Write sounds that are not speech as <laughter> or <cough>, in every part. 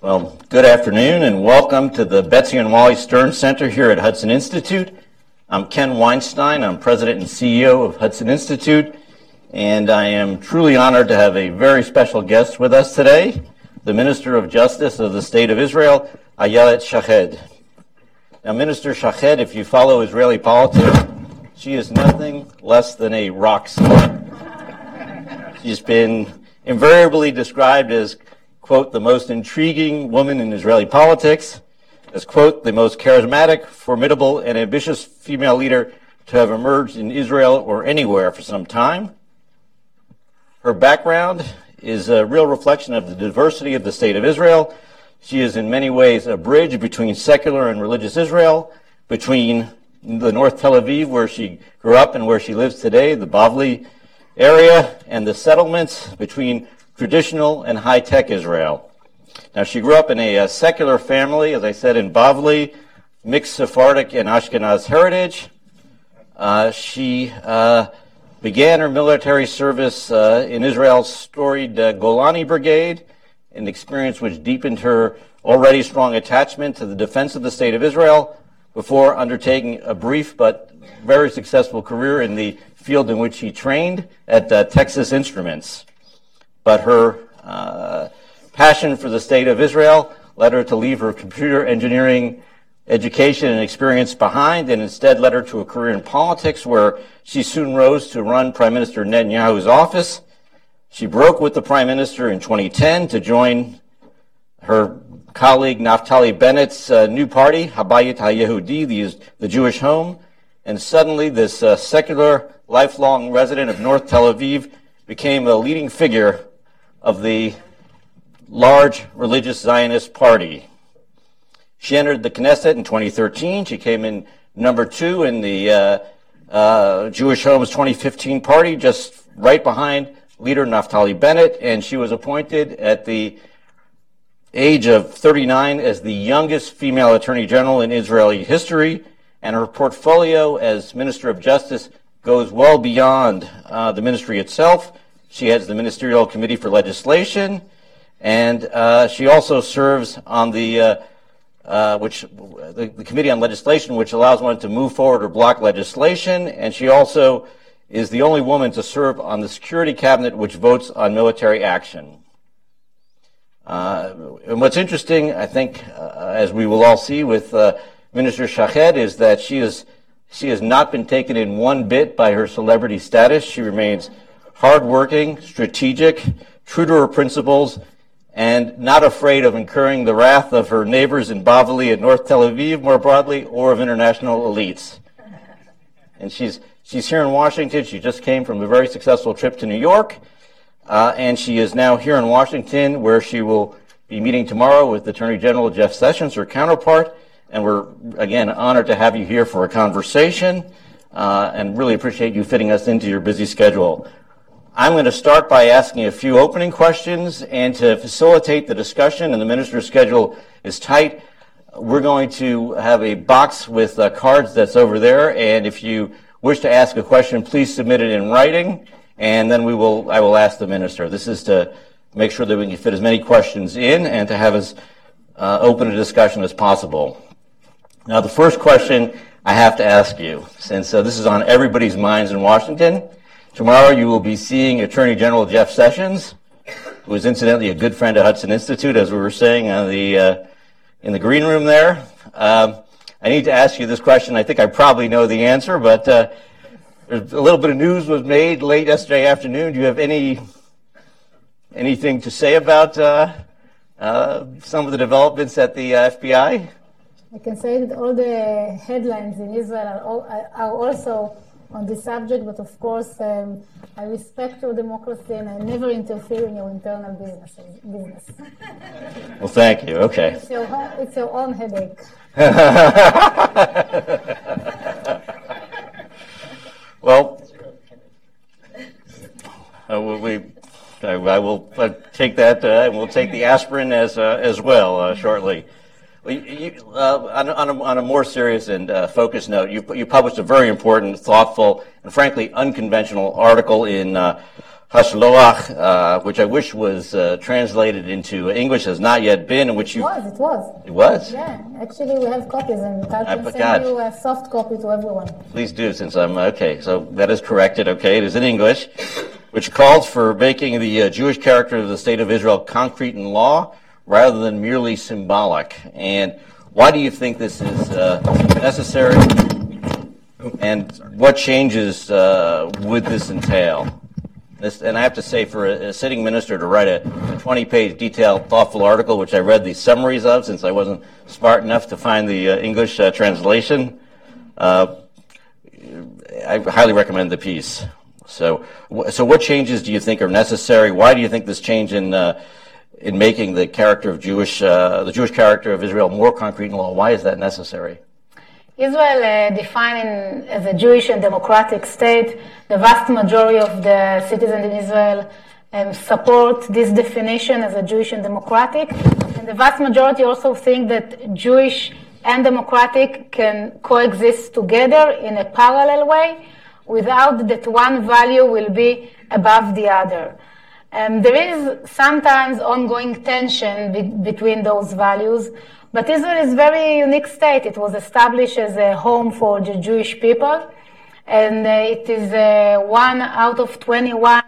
Well, good afternoon and welcome to the Betsy and Wally Stern Center here at Hudson Institute. I'm Ken Weinstein. I'm president and CEO of Hudson Institute, and I am truly honored to have a very special guest with us today, the Minister of Justice of the State of Israel, Ayelet Shaked. Now, Minister Shaked, if you follow Israeli politics, she is nothing less than a rock star. She's been invariably described as quote, the most intriguing woman in Israeli politics, as, quote, the most charismatic, formidable, and ambitious female leader to have emerged in Israel or anywhere for some time. Her background is a real reflection of the diversity of the state of Israel. She is in many ways a bridge between secular and religious Israel, between the North Tel Aviv, where she grew up and where she lives today, the Bavli area, and the settlements between traditional and high tech Israel. Now, she grew up in a, a, secular family, as I said, in Bavli, mixed Sephardic and Ashkenaz heritage. Uh, she uh, began her military service uh, in Israel's storied uh, Golani Brigade, an experience which deepened her already strong attachment to the defense of the state of Israel before undertaking a brief but very successful career in the field in which she trained at uh, Texas Instruments but her uh, passion for the state of Israel led her to leave her computer engineering education and experience behind and instead led her to a career in politics where she soon rose to run Prime Minister Netanyahu's office. She broke with the Prime Minister in 2010 to join her colleague Naftali Bennett's uh, new party, Habayit HaYehudi, the, the Jewish Home. And suddenly this uh, secular, lifelong resident of North Tel Aviv became a leading figure of the large religious Zionist party. She entered the Knesset in 2013. She came in number two in the uh, uh, Jewish Homes 2015 party, just right behind leader Naftali Bennett, and she was appointed at the age of 39 as the youngest female attorney general in Israeli history, and her portfolio as Minister of Justice goes well beyond uh, the ministry itself. She heads the Ministerial Committee for Legislation, and uh, she also serves on the uh, uh, which the, the, Committee on Legislation, which allows one to move forward or block legislation, and she also is the only woman to serve on the Security Cabinet, which votes on military action. Uh, and what's interesting, I think, uh, as we will all see with uh, Minister Shaked, is that she is she has not been taken in one bit by her celebrity status. She remains hardworking, strategic, true to her principles, and not afraid of incurring the wrath of her neighbors in Bavli and North Tel Aviv more broadly, or of international elites. And she's, she's here in Washington. She just came from a very successful trip to New York. Uh, and she is now here in Washington, where she will be meeting tomorrow with Attorney General Jeff Sessions, her counterpart. And we're, again, honored to have you here for a conversation uh, and really appreciate you fitting us into your busy schedule. I'm going to start by asking a few opening questions, and to facilitate the discussion, and the minister's schedule is tight, we're going to have a box with uh, cards that's over there, and if you wish to ask a question, please submit it in writing, and then we will, I will ask the minister. This is to make sure that we can fit as many questions in and to have as uh, open a discussion as possible. Now, the first question I have to ask you, since uh, this is on everybody's minds in Washington, Tomorrow you will be seeing Attorney General Jeff Sessions, who is incidentally a good friend of Hudson Institute, as we were saying on the, uh, in the green room there. Um, I need to ask you this question. I think I probably know the answer, but uh, a little bit of news was made late yesterday afternoon. Do you have any anything to say about uh, uh some of the developments at the uh, FBI? I can say that all the headlines in Israel are, all, are also on this subject, but of course, um, I respect your democracy and I never interfere in your internal business. business. <laughs> Well, thank you. Okay. It's your, it's your own headache. <laughs> well, uh, we, I, I will uh, take that, uh, and we'll take the aspirin as, uh, as well uh, shortly. You, uh, on, on, a, on, a, more serious and uh, focused note, you, you, published a very important, thoughtful, and frankly unconventional article in uh, HaShiloach, uh, which I wish was uh, translated into English, has not yet been, in which you... It was, it was. It was? Yeah, actually we have copies and I can send you a soft copy to everyone. Please do, since I'm, okay, so that is corrected, okay, it is in English, which calls for making the uh, Jewish character of the State of Israel concrete in law rather than merely symbolic. And why do you think this is uh, necessary? And what changes uh, would this entail? This, and I have to say, for a, a sitting minister to write a 20-page detailed, thoughtful article, which I read the summaries of since I wasn't smart enough to find the uh, English uh, translation, uh, I highly recommend the piece. So, so what changes do you think are necessary? Why do you think this change in uh, in making the character of Jewish, uh, the Jewish character of Israel more concrete in law? Why is that necessary? Israel, uh, defined as a Jewish and democratic state, the vast majority of the citizens in Israel um, support this definition as a Jewish and democratic. And the vast majority also think that Jewish and democratic can coexist together in a parallel way without that one value will be above the other. Um, there is sometimes ongoing tension be- between those values, but Israel is a very unique state. It was established as a home for the Jewish people, and uh, it is uh, one out of 21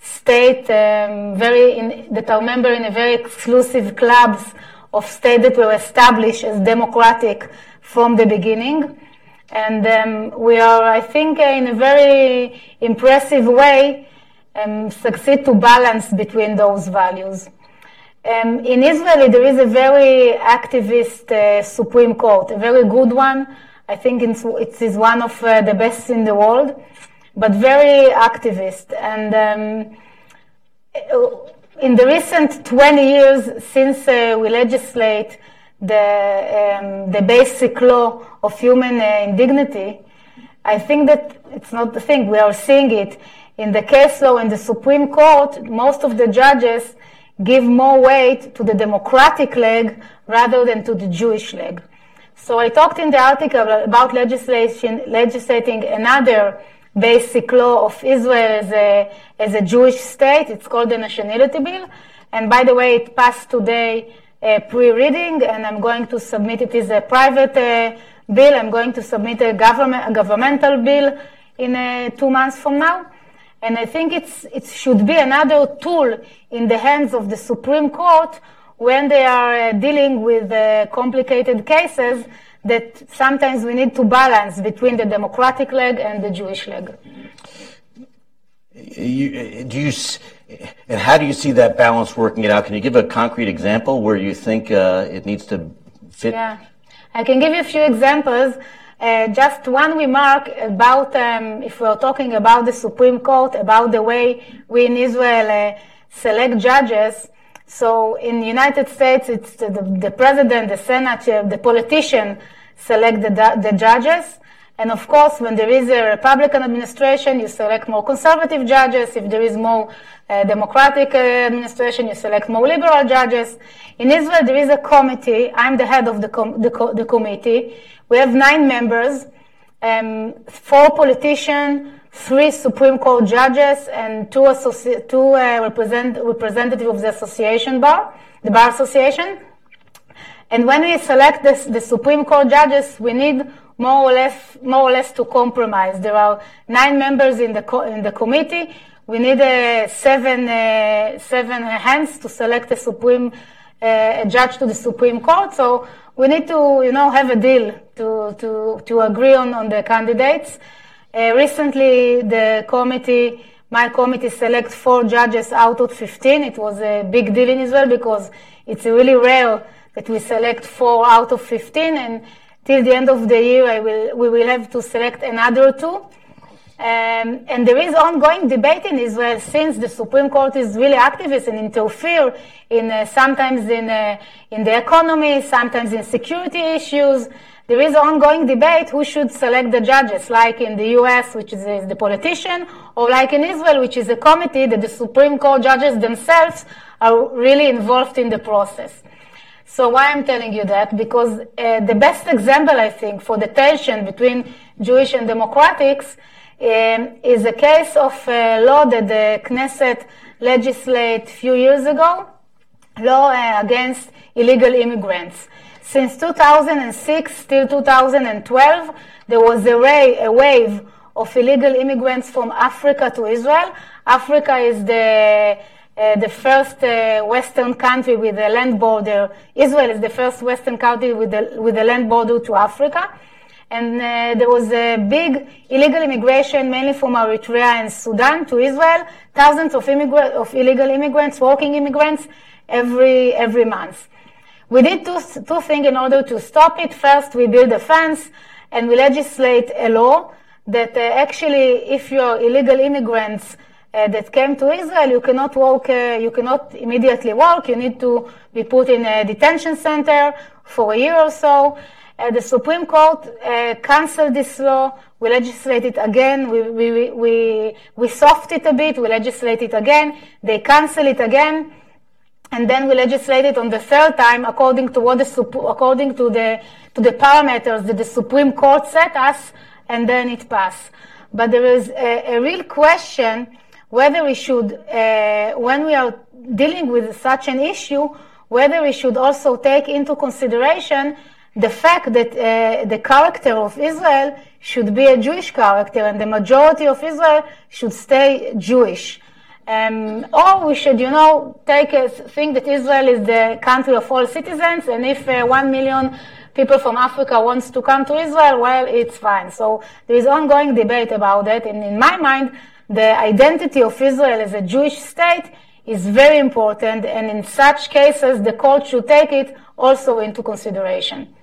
states um, very that are member in a very exclusive clubs of states that were established as democratic from the beginning. And um, we are, I think, uh, in a very impressive way, um, succeed to balance between those values. Um, in Israel, there is a very activist uh, Supreme Court, a very good one. I think it's, it is one of uh, the best in the world, but very activist. And um, in the recent 20 years since uh, we legislate the, um, the basic law of human uh, indignity, I think that it's not the thing. We are seeing it in the case law in the Supreme Court. Most of the judges give more weight to the democratic leg rather than to the Jewish leg. So I talked in the article about legislation, legislating another basic law of Israel as a, as a Jewish state. It's called the Nationality Bill. And by the way, it passed today uh, pre-reading, and I'm going to submit it as a private uh, bill. I'm going to submit a government, a governmental bill in uh, two months from now. And I think it's, it should be another tool in the hands of the Supreme Court when they are uh, dealing with uh, complicated cases that sometimes we need to balance between the democratic leg and the Jewish leg. You, do you, and how do you see that balance working it out? Can you give a concrete example where you think uh, it needs to fit? Yeah, I can give you a few examples. Uh, just one remark about, um, if we're talking about the Supreme Court, about the way we in Israel uh, select judges. So in the United States, it's the, the president, the Senate, uh, the politician select the, the judges. And of course, when there is a Republican administration, you select more conservative judges. If there is more uh, Democratic uh, administration, you select more liberal judges. In Israel, there is a committee. I'm the head of the, com- the, co- the committee we have nine members, um, four politicians, three Supreme Court judges, and two, associ- two uh, represent- representatives of the association bar, the Bar Association. And when we select this, the Supreme Court judges, we need more or less, more or less to compromise. There are nine members in the, co- in the committee. We need uh, seven, uh, seven hands to select a Supreme uh, a judge to the Supreme Court. So we need to, you know, have a deal to, to, to agree on, on the candidates. Uh, recently, the committee, my committee, select four judges out of 15. It was a big deal in Israel because it's really rare that we select four out of 15. And till the end of the year, I will, we will have to select another two. Um, and there is ongoing debate in Israel since the Supreme Court is really activist and interfere in uh, sometimes in uh, in the economy, sometimes in security issues. There is ongoing debate who should select the judges, like in the U.S., which is, is the politician, or like in Israel, which is a committee that the Supreme Court judges themselves are really involved in the process. So why I'm telling you that? Because uh, the best example, I think, for the tension between Jewish and democratics um, is a case of a law that the Knesset legislated few years ago, law uh, against illegal immigrants. Since 2006 till 2012, there was a, ray, a wave of illegal immigrants from Africa to Israel. Africa is the uh, the first uh, Western country with a land border. Israel is the first Western country with a, with a land border to Africa. And uh, there was a big illegal immigration, mainly from Eritrea and Sudan to Israel. Thousands of, immigrant, of illegal immigrants, working immigrants, every, every month. We did two, two things in order to stop it. First, we build a fence and we legislate a law that uh, actually, if you're illegal immigrants, that came to Israel, you cannot work, uh, you cannot immediately work. You need to be put in a detention center for a year or so. The Supreme Court uh, canceled this law. We legislated again. We, we, we, we soft it a bit. We legislate it again. They cancel it again. And then we legislated on the third time according to what the, according to the, to the parameters that the Supreme Court set us, and then it passed. But there is a, a real question whether we should, uh, when we are dealing with such an issue, whether we should also take into consideration the fact that uh, the character of Israel should be a Jewish character and the majority of Israel should stay Jewish. Um, or we should, you know, take a think that Israel is the country of all citizens, and if uh, one million people from Africa wants to come to Israel, well, it's fine. So there is ongoing debate about that, and in my mind, the identity of Israel as a Jewish state is very important, and in such cases, the court should take it also into consideration.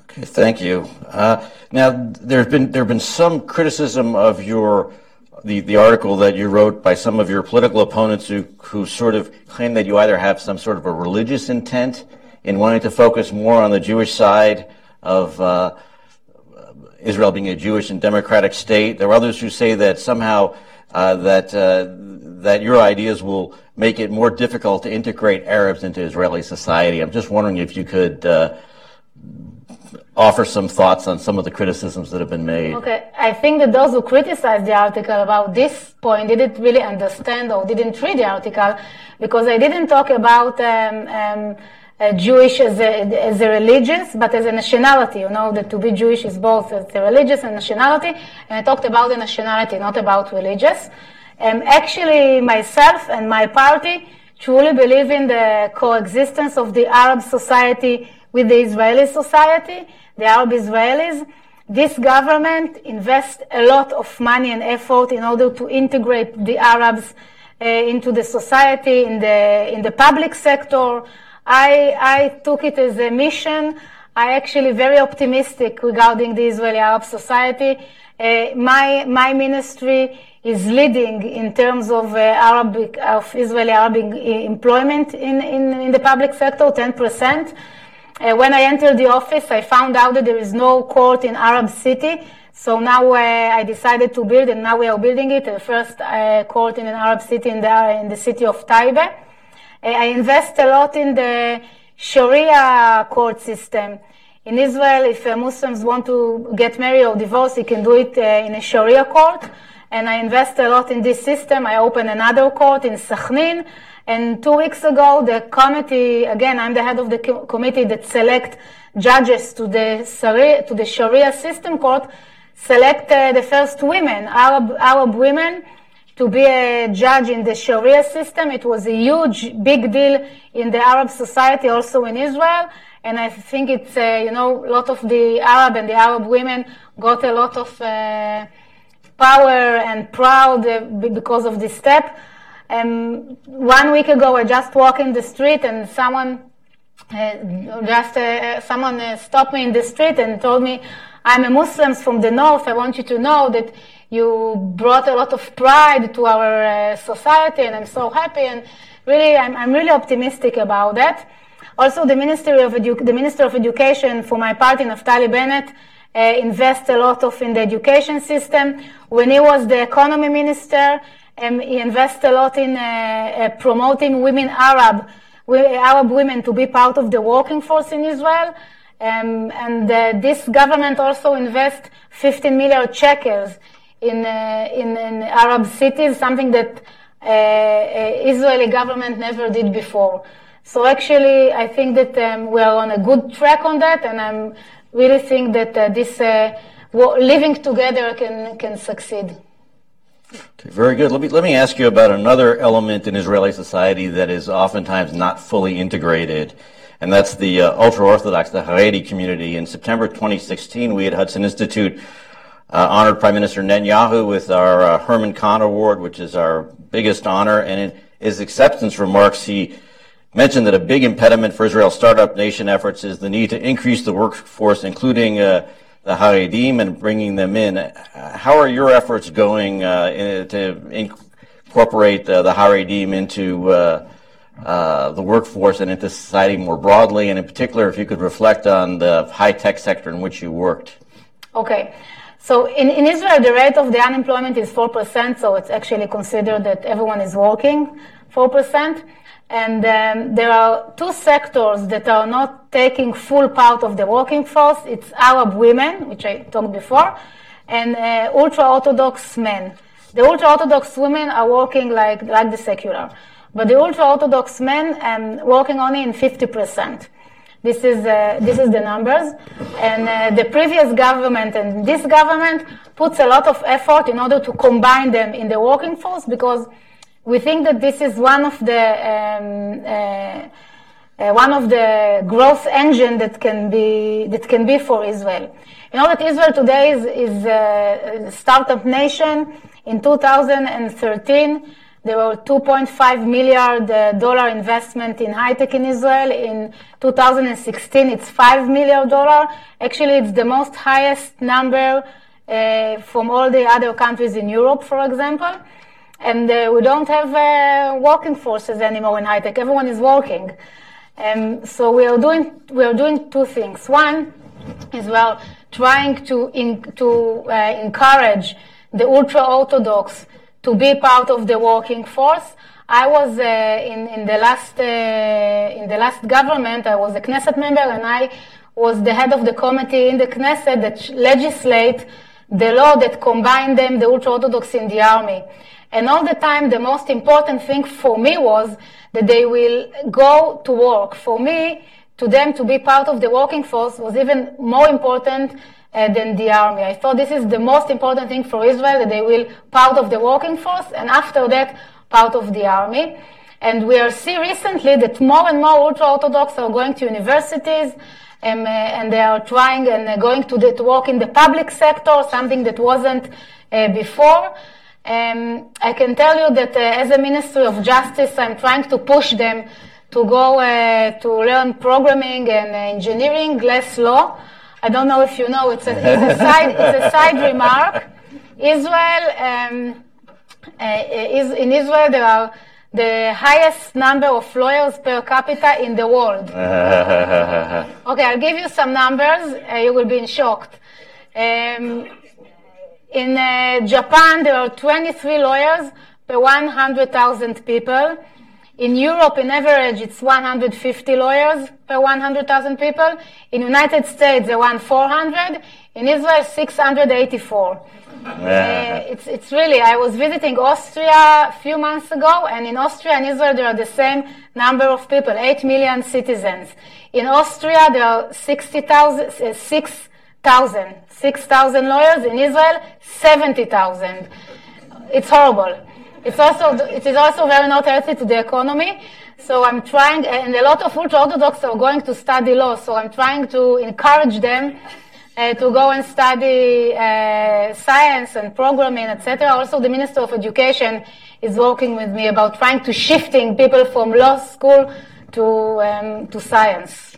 Okay, thank you. Uh, now, there's been there have been some criticism of your the, the article that you wrote by some of your political opponents who who sort of claim that you either have some sort of a religious intent in wanting to focus more on the Jewish side of uh, Israel being a Jewish and democratic state. There are others who say that somehow uh, that uh, that your ideas will make it more difficult to integrate Arabs into Israeli society. I'm just wondering if you could uh, offer some thoughts on some of the criticisms that have been made. Okay, I think that those who criticized the article about this point didn't really understand or didn't read the article because I didn't talk about. Um, um, uh, Jewish as a, as a religious, but as a nationality. You know that to be Jewish is both as a religious and nationality. And I talked about the nationality, not about religious. And actually, myself and my party truly believe in the coexistence of the Arab society with the Israeli society, the Arab Israelis. This government invests a lot of money and effort in order to integrate the Arabs uh, into the society, in the in the public sector. I, I took it as a mission. I actually very optimistic regarding the Israeli Arab society. Uh, my, my ministry is leading in terms of uh, Arabic, of Israeli Arabic employment in, in, in the public sector, 10%. Uh, when I entered the office, I found out that there is no court in Arab city. So now uh, I decided to build, and now we are building it, the first uh, court in an Arab city in the, in the city of Taibe. I invest a lot in the Sharia court system. In Israel, if Muslims want to get married or divorce, they can do it uh, in a Sharia court. And I invest a lot in this system. I opened another court in Sakhnin. And two weeks ago, the committee, again, I'm the head of the co- committee that select judges to the, Sharia, to the Sharia system court, select uh, the first women, Arab, Arab women, to be a judge in the Sharia system. It was a huge, big deal in the Arab society, also in Israel. And I think it's, uh, you know, a lot of the Arab and the Arab women got a lot of uh, power and proud uh, because of this step. Um, one week ago, I just walked in the street and someone uh, just uh, someone uh, stopped me in the street and told me, "I'm a Muslim from the north. I want you to know that you brought a lot of pride to our uh, society, and I'm so happy. And really, I'm, I'm really optimistic about that. Also, the Ministry of Edu- the Minister of Education for my party, Naftali Bennett, uh, invest a lot of in the education system. When he was the economy minister, um, he invest a lot in uh, uh, promoting women Arab, Arab women to be part of the working force in Israel. Um, and uh, this government also invest 15 million shekels in, uh, in, in, Arab cities, something that uh, uh, Israeli government never did before. So actually, I think that um, we are on a good track on that, and I'm really think that uh, this uh, living together can can succeed. Okay, very good. Let me let me ask you about another element in Israeli society that is oftentimes not fully integrated, and that's the uh, ultra-Orthodox, the Haredi community. In September 2016, we at Hudson Institute uh, honored Prime Minister Netanyahu with our uh, Herman Kahn Award, which is our biggest honor. And in his acceptance remarks, he mentioned that a big impediment for Israel's startup nation efforts is the need to increase the workforce, including uh, the Haredim and bringing them in. How are your efforts going uh, in, to incorporate uh, the Haredim into uh, uh, the workforce and into society more broadly, and in particular, if you could reflect on the high tech sector in which you worked? Okay. So in, in Israel, the rate of the unemployment is 4%, so it's actually considered that everyone is working 4%. And um, there are two sectors that are not taking full part of the working force. It's Arab women, which I talked before, and uh, ultra-Orthodox men. The ultra-Orthodox women are working like, like the secular, but the ultra-Orthodox men um, working only in 50%. This is, uh, this is the numbers. And uh, the previous government and this government puts a lot of effort in order to combine them in the working force because we think that this is one of the um, uh, uh, one of the growth engine that can be that can be for Israel. You know that Israel today is, is a startup nation. In 2013, there were 2.5 million uh, dollar investment in high tech in Israel. In 2016, it's five million dollar. Actually, it's the most highest number uh, from all the other countries in Europe, for example. And uh, we don't have uh, working forces anymore in high tech. Everyone is working. Um, so we are doing we are doing two things. One is we are trying to in, to uh, encourage the ultra orthodox to be part of the working force. I was uh, in, in the last uh, in the last government. I was a Knesset member, and I was the head of the committee in the Knesset that legislate the law that combined them, the ultra orthodox, in the army. And all the time, the most important thing for me was that they will go to work. For me, to them to be part of the working force was even more important uh, than the army. I thought this is the most important thing for Israel, that they will part of the working force, and after that, part of the army. And we are see recently that more and more ultra-Orthodox are going to universities, um, uh, and they are trying and uh, going to, to work in the public sector, something that wasn't uh, before. Um, I can tell you that uh, as a Ministry of Justice, I'm trying to push them to go uh, to learn programming and engineering, less law. I don't know if you know, it's a, it's a, side, it's a side remark. Israel, um, uh, is, in Israel, there are the highest number of lawyers per capita in the world. <laughs> okay, I'll give you some numbers. Uh, you will be shocked. Um, in uh, Japan, there are 23 lawyers per 100,000 people. In Europe, in average, it's 150 lawyers per 100,000 people. In United States, around 400. In Israel, 684. Uh, it's, it's really, I was visiting Austria a few months ago, and in Austria and Israel, there are the same number of people, 8 million citizens. In Austria, there are 60,000, uh, 6,000, 6,000 lawyers. In Israel, 70,000. It's horrible. It's also, it is also very not healthy to the economy. So I'm trying, and a lot of ultra-Orthodox are going to study law, so I'm trying to encourage them uh, to go and study uh, science and programming, etc. Also, the Minister of Education is working with me about trying to shifting people from law school to, um, to science.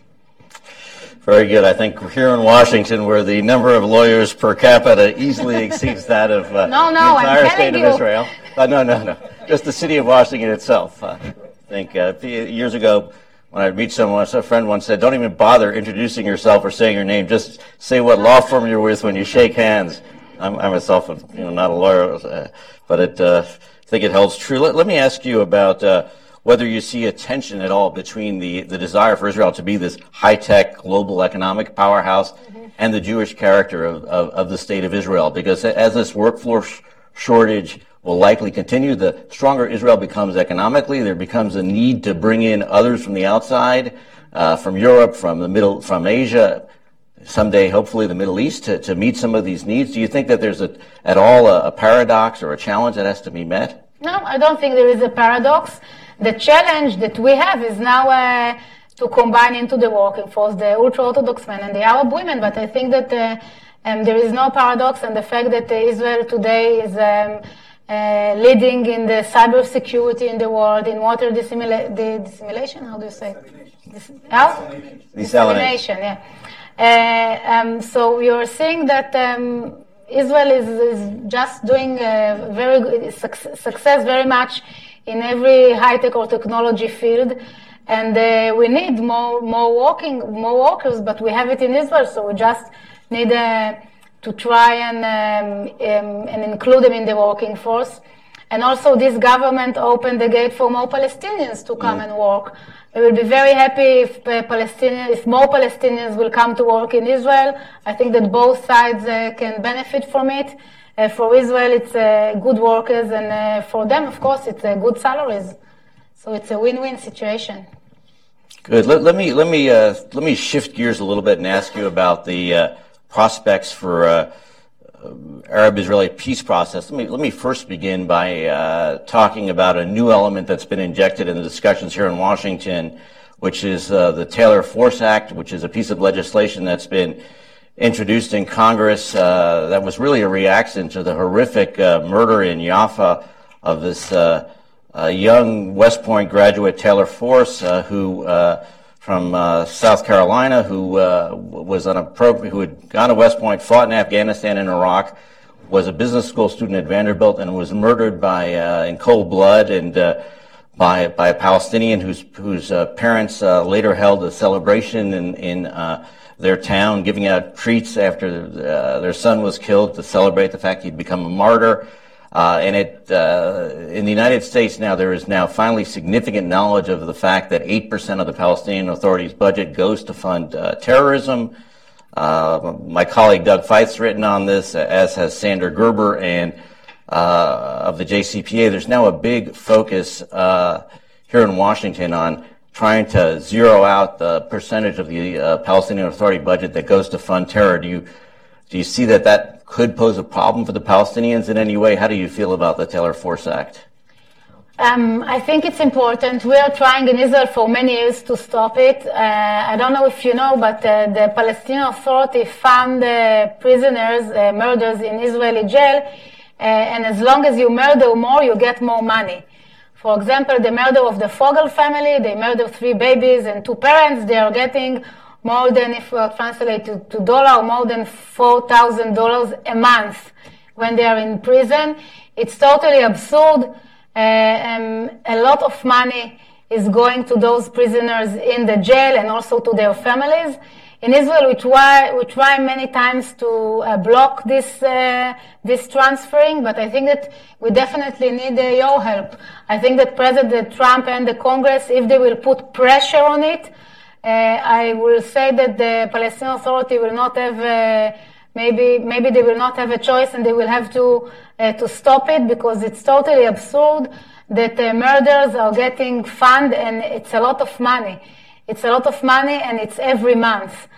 Very good. I think here in Washington, where the number of lawyers per capita easily <laughs> exceeds that of uh, no, no, the entire state of Israel. Uh, no, no, no. Just the city of Washington itself. Uh, I think uh, years ago, when I'd meet someone, a friend once said, "Don't even bother introducing yourself or saying your name. Just say what law firm you're with when you shake hands." I'm, I'm myself, you know, not a lawyer, uh, but it, uh, I think it holds true. Let, let, me ask you about whether you see a tension at all between the, the desire for Israel to be this high tech global economic powerhouse mm-hmm. and the Jewish character of, of, of, the state of Israel. Because as this workforce shortage will likely continue, the stronger Israel becomes economically, there becomes a need to bring in others from the outside, uh, from Europe, from the middle, from Asia, someday, hopefully, the Middle East to, to meet some of these needs. Do you think that there's a, at all a, a paradox or a challenge that has to be met? No, I don't think there is a paradox. The challenge that we have is now uh, to combine into the working force the ultra-Orthodox men and the Arab women, but I think that uh, um, there is no paradox, and the fact that Israel today is um, uh, leading in the cyber security in the world, in water dissimula- the dissimulation, how do you say? Dis- Desalination. Desalination, yeah. Uh, um, so you're seeing that um, Israel is, is, just doing very good success very much in every high-tech or technology field. And uh, we need more, more working, more workers, but we have it in Israel, so we just need uh, to try and, um, um, and include them in the working force. And also this government opened the gate for more Palestinians to come mm. and work. We will be very happy if uh, Palestinians, if more Palestinians will come to work in Israel. I think that both sides uh, can benefit from it. Uh, for Israel, it's uh, good workers, and uh, for them, of course, it's uh, good salaries. So it's a win-win situation. Good. Let, let me let me let me shift gears a little bit and ask you about the prospects for Arab-Israeli peace process. Let me, let me first begin by uh, talking about a new element that's been injected in the discussions here in Washington, which is uh, the Taylor Force Act, which is a piece of legislation that's been introduced in Congress uh, that was really a reaction to the horrific uh, murder in Jaffa of this uh, young West Point graduate, Taylor Force, uh, who from uh, South Carolina who uh, was on a program, who had gone to West Point, fought in Afghanistan and Iraq, was a business school student at Vanderbilt, and was murdered by uh, in cold blood and uh, by by a Palestinian whose whose uh, parents uh, later held a celebration in in their town, giving out treats after their son was killed to celebrate the fact he'd become a martyr. Uh, and it, uh, in the United States now, there is now finally significant knowledge of the fact that 8% of the Palestinian Authority's budget goes to fund uh, terrorism. Uh, my colleague Doug Feith's written on this, as has Sander Gerber and uh, of the JCPA. There's now a big focus uh, here in Washington on trying to zero out the percentage of the Palestinian Authority budget that goes to fund terror. Do you do you see that that could pose a problem for the Palestinians in any way? How do you feel about the Taylor Force Act? Um, I think it's important. We are trying in Israel for many years to stop it. Uh, I don't know if you know, but uh, the Palestinian Authority found uh, prisoners, uh, murders in Israeli jail, uh, and as long as you murder more, you get more money. For example, the murder of the Fogel family, they murdered three babies and two parents. They are getting more than, if we translate to, to dollar, more than $4,000 a month when they are in prison. It's totally absurd. Uh, um, a lot of money is going to those prisoners in the jail and also to their families. In Israel, we try, we try many times to uh, block this, uh, this transferring, but I think that we definitely need uh, your help. I think that President Trump and the Congress, if they will put pressure on it, uh, I will say that the Palestinian Authority will not have uh, maybe maybe they will not have a choice and they will have to uh, to stop it because it's totally absurd that uh, murders are getting fund and it's a lot of money. It's a lot of money and it's every month.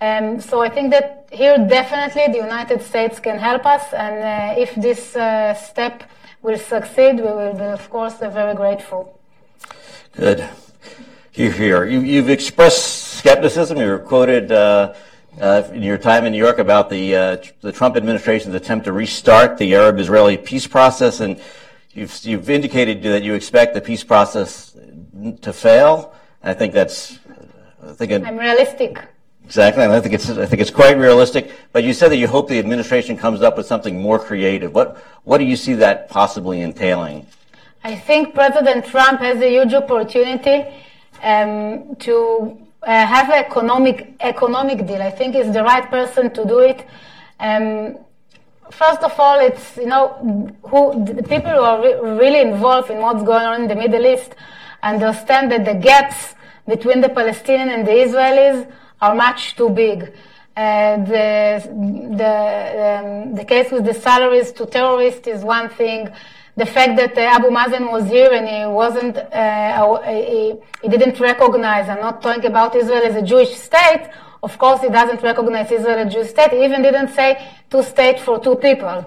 Um, so I think that here definitely the United States can help us and uh, if this uh, step will succeed, we will be of course very grateful. Good you hear. You, have expressed skepticism. You were quoted uh, uh, in your time in New York about the uh, the Trump administration's attempt to restart the Arab-Israeli peace process, and you've you've indicated that you expect the peace process to fail. I think that's. I think it, I'm realistic. Exactly, and I think it's I think it's quite realistic. But you said that you hope the administration comes up with something more creative. What what do you see that possibly entailing? I think President Trump has a huge opportunity um, to uh, have an economic economic deal. I think is the right person to do it. Um, first of all, it's you know who the people who are re- really involved in what's going on in the Middle East understand that the gaps between the Palestinians and the Israelis are much too big. Uh, the the um, the case with the salaries to terrorists is one thing. The fact that uh, Abu Mazen was here and he wasn't, uh, he, he, didn't recognize. I'm not talking about Israel as a Jewish state. Of course, he doesn't recognize Israel as a Jewish state. He even didn't say two states for two people.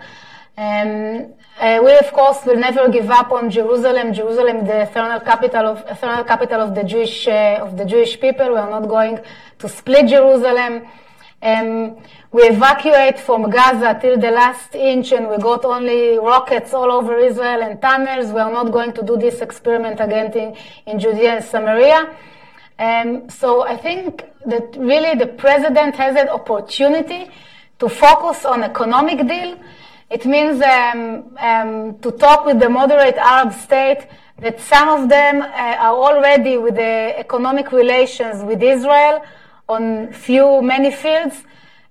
Um, uh, we, of course, will never give up on Jerusalem. Jerusalem, the eternal capital of eternal capital of the Jewish uh, of the Jewish people. We are not going to split Jerusalem. Um, we evacuate from Gaza till the last inch and we got only rockets all over Israel and tunnels. We are not going to do this experiment again in, in Judea and Samaria. Um, so I think that really the president has an opportunity to focus on economic deal. It means um, um, to talk with the moderate Arab state that some of them uh, are already with the economic relations with Israel on few, many fields,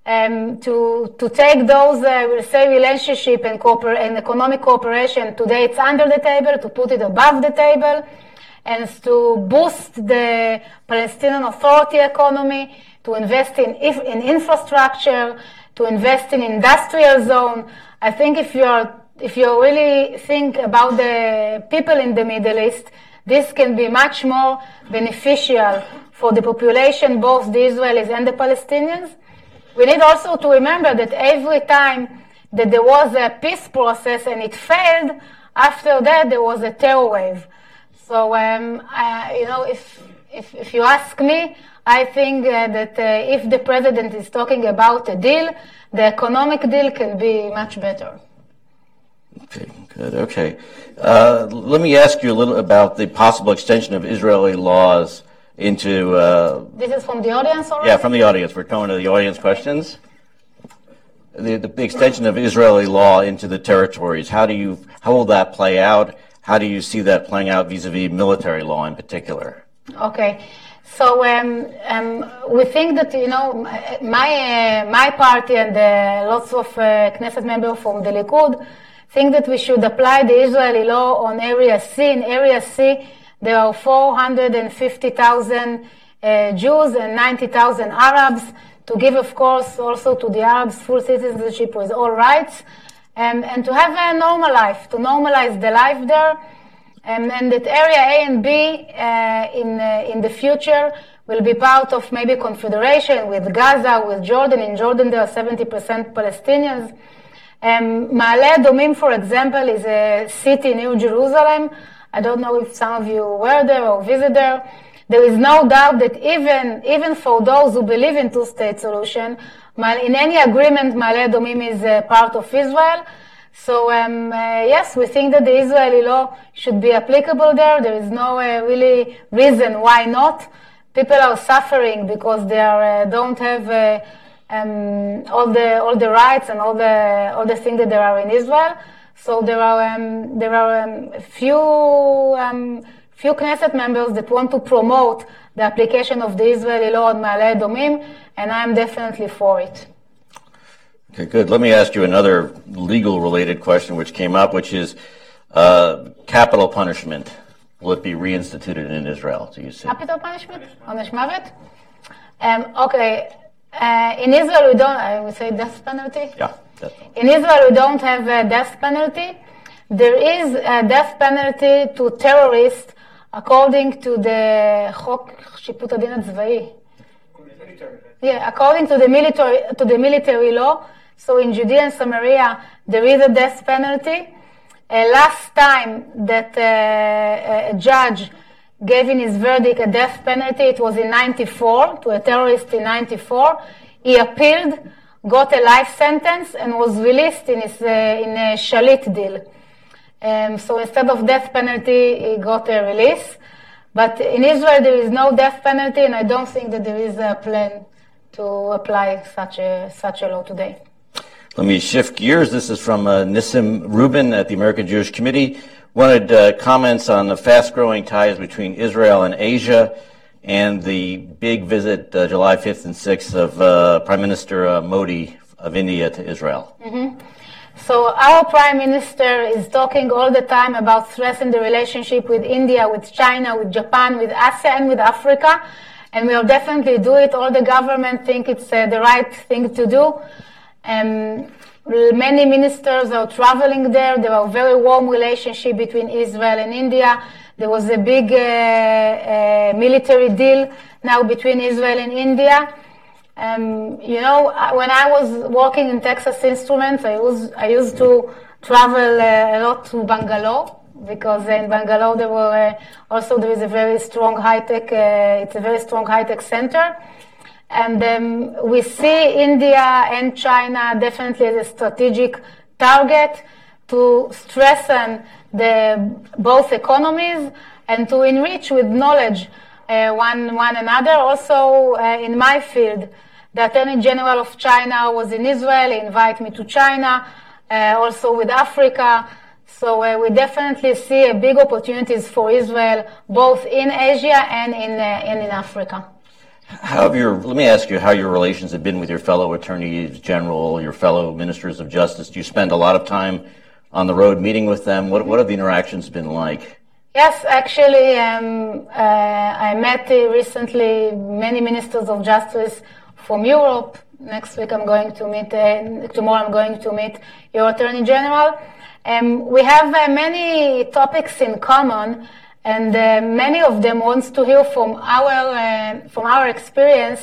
um, to, to take those, uh, we'll say, relationship and, cooper- and economic cooperation, today it's under the table, to put it above the table, and to boost the Palestinian Authority economy, to invest in, in infrastructure, to invest in industrial zone. I think if you're if you really think about the people in the Middle East, this can be much more beneficial for the population, both the Israelis and the Palestinians. We need also to remember that every time that there was a peace process and it failed, after that there was a terror wave. So, um, you know, if, if, if, you ask me, I think uh, that uh, if the president is talking about a deal, the economic deal can be much better. Okay, good. Okay. Uh, let me ask you a little about the possible extension of Israeli laws into. Uh, this is from the audience, already? Yeah, from the audience. We're going to the audience questions. The, the extension of Israeli law into the territories. How do you? How will that play out? How do you see that playing out vis-a-vis military law in particular? Okay. So um, um, we think that you know my uh, my party and uh, lots of uh, Knesset members from the Likud think that we should apply the Israeli law on Area C. In Area C, there are 450,000 uh, Jews and 90,000 Arabs to give, of course, also to the Arabs full citizenship with all rights and, and to have a normal life, to normalize the life there. Um, and that area A and B uh, in, uh, in the future will be part of maybe confederation with Gaza, with Jordan. In Jordan, there are 70% Palestinians. Um, Ma'ale Adumim, for example, is a city near Jerusalem I don't know if some of you were there or visited there. There is no doubt that even, even for those who believe in two-state solution, in any agreement, Ma'ale Adumim is a part of Israel. So um, uh, yes, we think that the Israeli law should be applicable there. There is no uh, really reason why not. People are suffering because they are, uh, don't have uh, um, all the all the rights and all the all the things that there are in Israel. So there are um, there are um, few um, few Knesset members that want to promote the application of the Israeli law on Ma'ale Adumim, and I'm definitely for it. Okay, good. Let me ask you another legal related question which came up, which is uh, capital punishment. Will it be reinstituted in Israel, do you say? Capital punishment? Mavet? Um, okay. Uh, in Israel, we don't, I would say death penalty. Yeah. In Israel, we don't have a death penalty. There is a death penalty to terrorists according to the חוק שיפוט הדין הצבאי. Yeah, according to the military to the military law. So in Judea and Samaria, there is a death penalty. Uh, last time that uh, a judge gave in his verdict a death penalty, it was in 94 to a terrorist in 94. He appealed got a life sentence and was released in, his, uh, in a Shalit deal. Um, so instead of death penalty, he got a release. But in Israel, there is no death penalty, and I don't think that there is a plan to apply such a, such a law today. Let me shift gears. This is from uh, Nissim Rubin at the American Jewish Committee. Wanted uh, comments on the fast growing ties between Israel and Asia and the big visit uh, July 5th and 6th of uh, Prime Minister uh, Modi of India to Israel. Mm-hmm. So our prime minister is talking all the time about stressing the relationship with India, with China, with Japan, with ASEAN, with Africa. And we'll definitely do it. All the government think it's uh, the right thing to do. Um, many ministers are traveling there. There are very warm relationship between Israel and India. There was a big uh, uh, military deal now between Israel and India. Um, you know, when I was working in Texas Instruments, I was I used to travel uh, a lot to Bangalore because in Bangalore there were uh, also there is a very strong high tech. Uh, it's a very strong high tech center, and um, we see India and China definitely as a strategic target to strengthen the both economies and to enrich with knowledge uh, one one another. Also uh, in my field, the Attorney General of China was in Israel. He invited me to China. Uh, also with Africa. So uh, we definitely see a big opportunities for Israel, both in Asia and in, uh, and in Africa. How have your, let me ask you how your relations have been with your fellow attorneys general, your fellow ministers of justice. Do you spend a lot of time on the road meeting with them? What, what have the interactions been like? Yes, actually, um, uh, I met uh, recently many ministers of justice from Europe. Next week I'm going to meet, uh, tomorrow I'm going to meet your Attorney General. Um, we have uh, many topics in common, and uh, many of them wants to hear from our uh, from our experience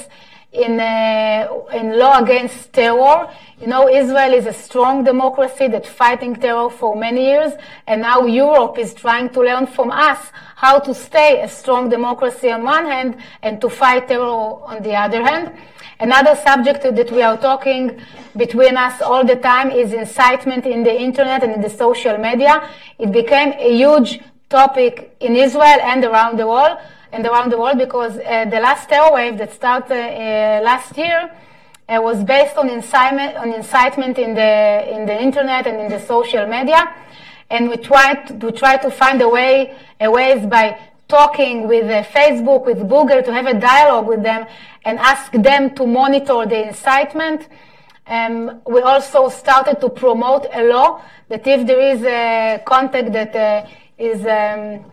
in uh, in law against terror. You know, Israel is a strong democracy that's fighting terror for many years, and now Europe is trying to learn from us how to stay a strong democracy on one hand and to fight terror on the other hand. Another subject that we are talking between us all the time is incitement in the internet and in the social media. It became a huge topic in Israel and around the world, and around the world because uh, the last terror wave that started uh, last year uh, was based on incitement, on incitement in the in the internet and in the social media, and we tried to, we tried to find a way a ways by talking with uh, Facebook, with Google, to have a dialogue with them and ask them to monitor the incitement. Um, we also started to promote a law that if there is a contact that uh, is um,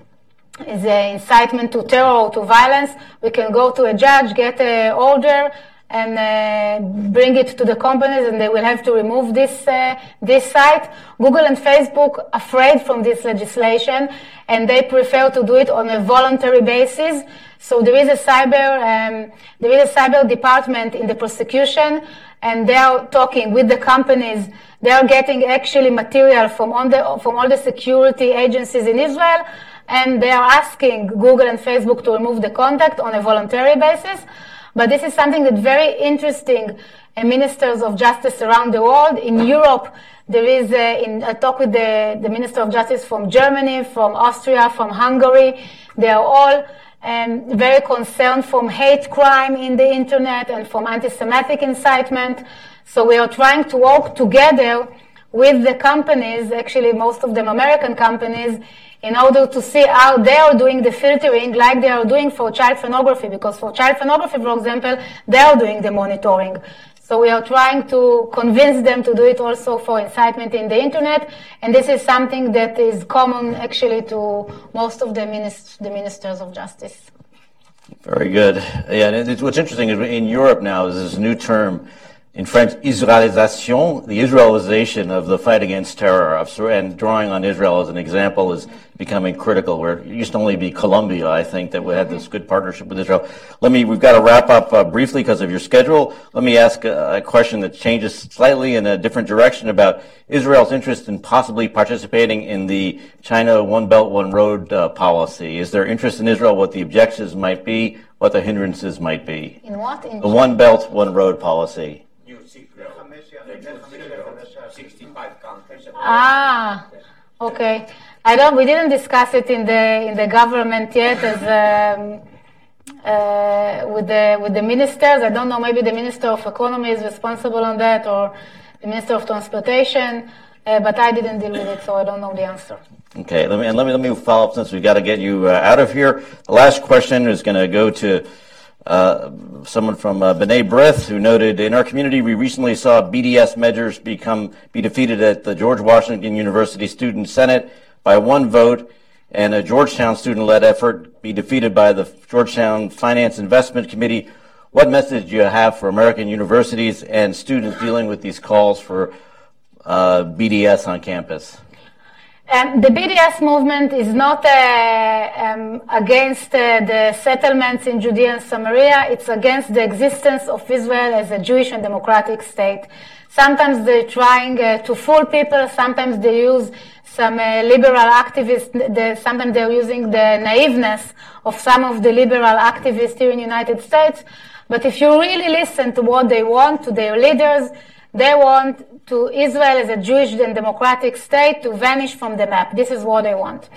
is an incitement to terror or to violence, we can go to a judge, get an order, and uh, bring it to the companies, and they will have to remove this uh, this site. Google and Facebook afraid from this legislation, and they prefer to do it on a voluntary basis. So there is a cyber um, there is a cyber department in the prosecution, and they are talking with the companies. They are getting actually material from all the from all the security agencies in Israel, and they are asking Google and Facebook to remove the contact on a voluntary basis. But this is something that's very interesting. Uh, ministers of justice around the world. In Europe, there is a, in a talk with the, the Minister of Justice from Germany, from Austria, from Hungary. They are all um, very concerned from hate crime in the internet and from anti-Semitic incitement. So we are trying to work together with the companies, actually most of them American companies, in order to see how they are doing the filtering like they are doing for child pornography, because for child pornography, for example, they are doing the monitoring. So we are trying to convince them to do it also for incitement in the internet, and this is something that is common actually to most of the, minist- the ministers of justice. Very good. Yeah, and what's interesting is in Europe now is this new term in French, Israelisation, the Israelization of the fight against terror, and drawing on Israel as an example is becoming critical. Where it used to only be Colombia, I think, that we had this good partnership with Israel. Let me, we've got to wrap up uh, briefly because of your schedule. Let me ask a, a, question that changes slightly in a different direction about Israel's interest in possibly participating in the China One Belt One Road uh, policy. Is there interest in Israel? What the objections might be? What the hindrances might be? In what? In the One Belt One Road policy. Ah, okay. I don't. We didn't discuss it in the in the government yet, as um, uh, with the with the ministers. I don't know. Maybe the minister of economy is responsible on that, or the minister of transportation. Uh, but I didn't deal with it, so I don't know the answer. Okay, let me let me let me follow up since we've got to get you uh, out of here. The last question is going to go to uh, someone from uh, B'nai B'rith who noted, in our community, we recently saw BDS measures become be defeated at the George Washington University Student Senate by one vote, and a Georgetown student-led effort be defeated by the Georgetown Finance Investment Committee. What message do you have for American universities and students dealing with these calls for uh, BDS on campus? Um, the BDS movement is not uh, um, against uh, the settlements in Judea and Samaria. It's against the existence of Israel as a Jewish and democratic state. Sometimes they're trying uh, to fool people. Sometimes they use some uh, liberal activists. The, sometimes they're using the naiveness of some of the liberal activists here in the United States. But if you really listen to what they want, to their leaders, they want to Israel as a Jewish and democratic state to vanish from the map. This is what they want.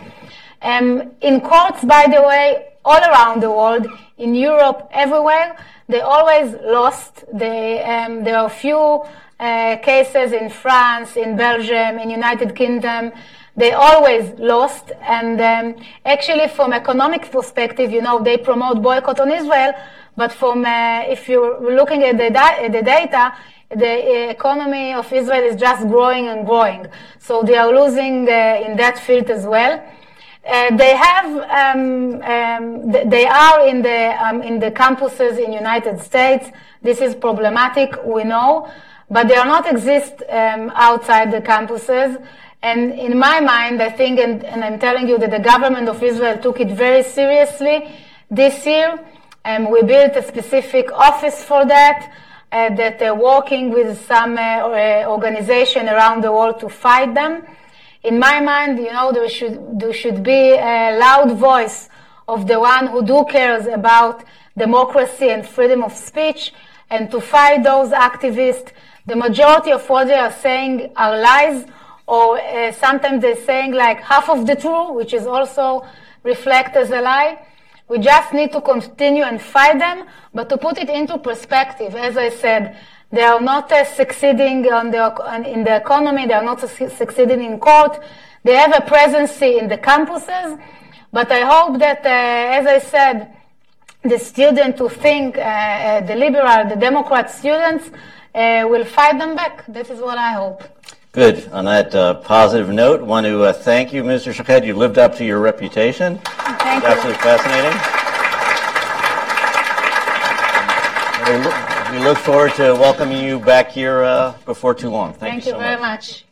Um, in courts, by the way, all around the world, in Europe, everywhere, they always lost. They, um, there are few uh, cases in France, in Belgium, in United Kingdom. They always lost. And um, actually, from economic perspective, you know, they promote boycott on Israel. But from uh, if you're looking at the, da- at the data, the economy of Israel is just growing and growing. So they are losing uh, in that field as well. Uh, they have, um, um, th- they are in the um, in the campuses in United States. This is problematic, we know, but they are not exist um, outside the campuses. And in my mind, I think, and, and, I'm telling you that the government of Israel took it very seriously this year. And we built a specific office for that uh, that are working with some uh, uh, organization around the world to fight them. In my mind, you know, there should, there should be a loud voice of the one who do cares about democracy and freedom of speech and to fight those activists. The majority of what they are saying are lies or uh, sometimes they're saying like half of the truth, which is also reflected as a lie. We just need to continue and fight them, but to put it into perspective, as I said, they are not uh, succeeding the, in the economy, they are not su- succeeding in court. They have a presence in the campuses, but I hope that, uh, as I said, the students who think, uh, uh, the liberal, the Democrat students, uh, will fight them back. This is what I hope. Good. On that uh, positive note, want to uh, thank you, Mr. Shaked. You lived up to your reputation. Thank you. Absolutely fascinating. We look, we look, forward to welcoming you back here uh, before too long. Thank, thank you, you so very much. much.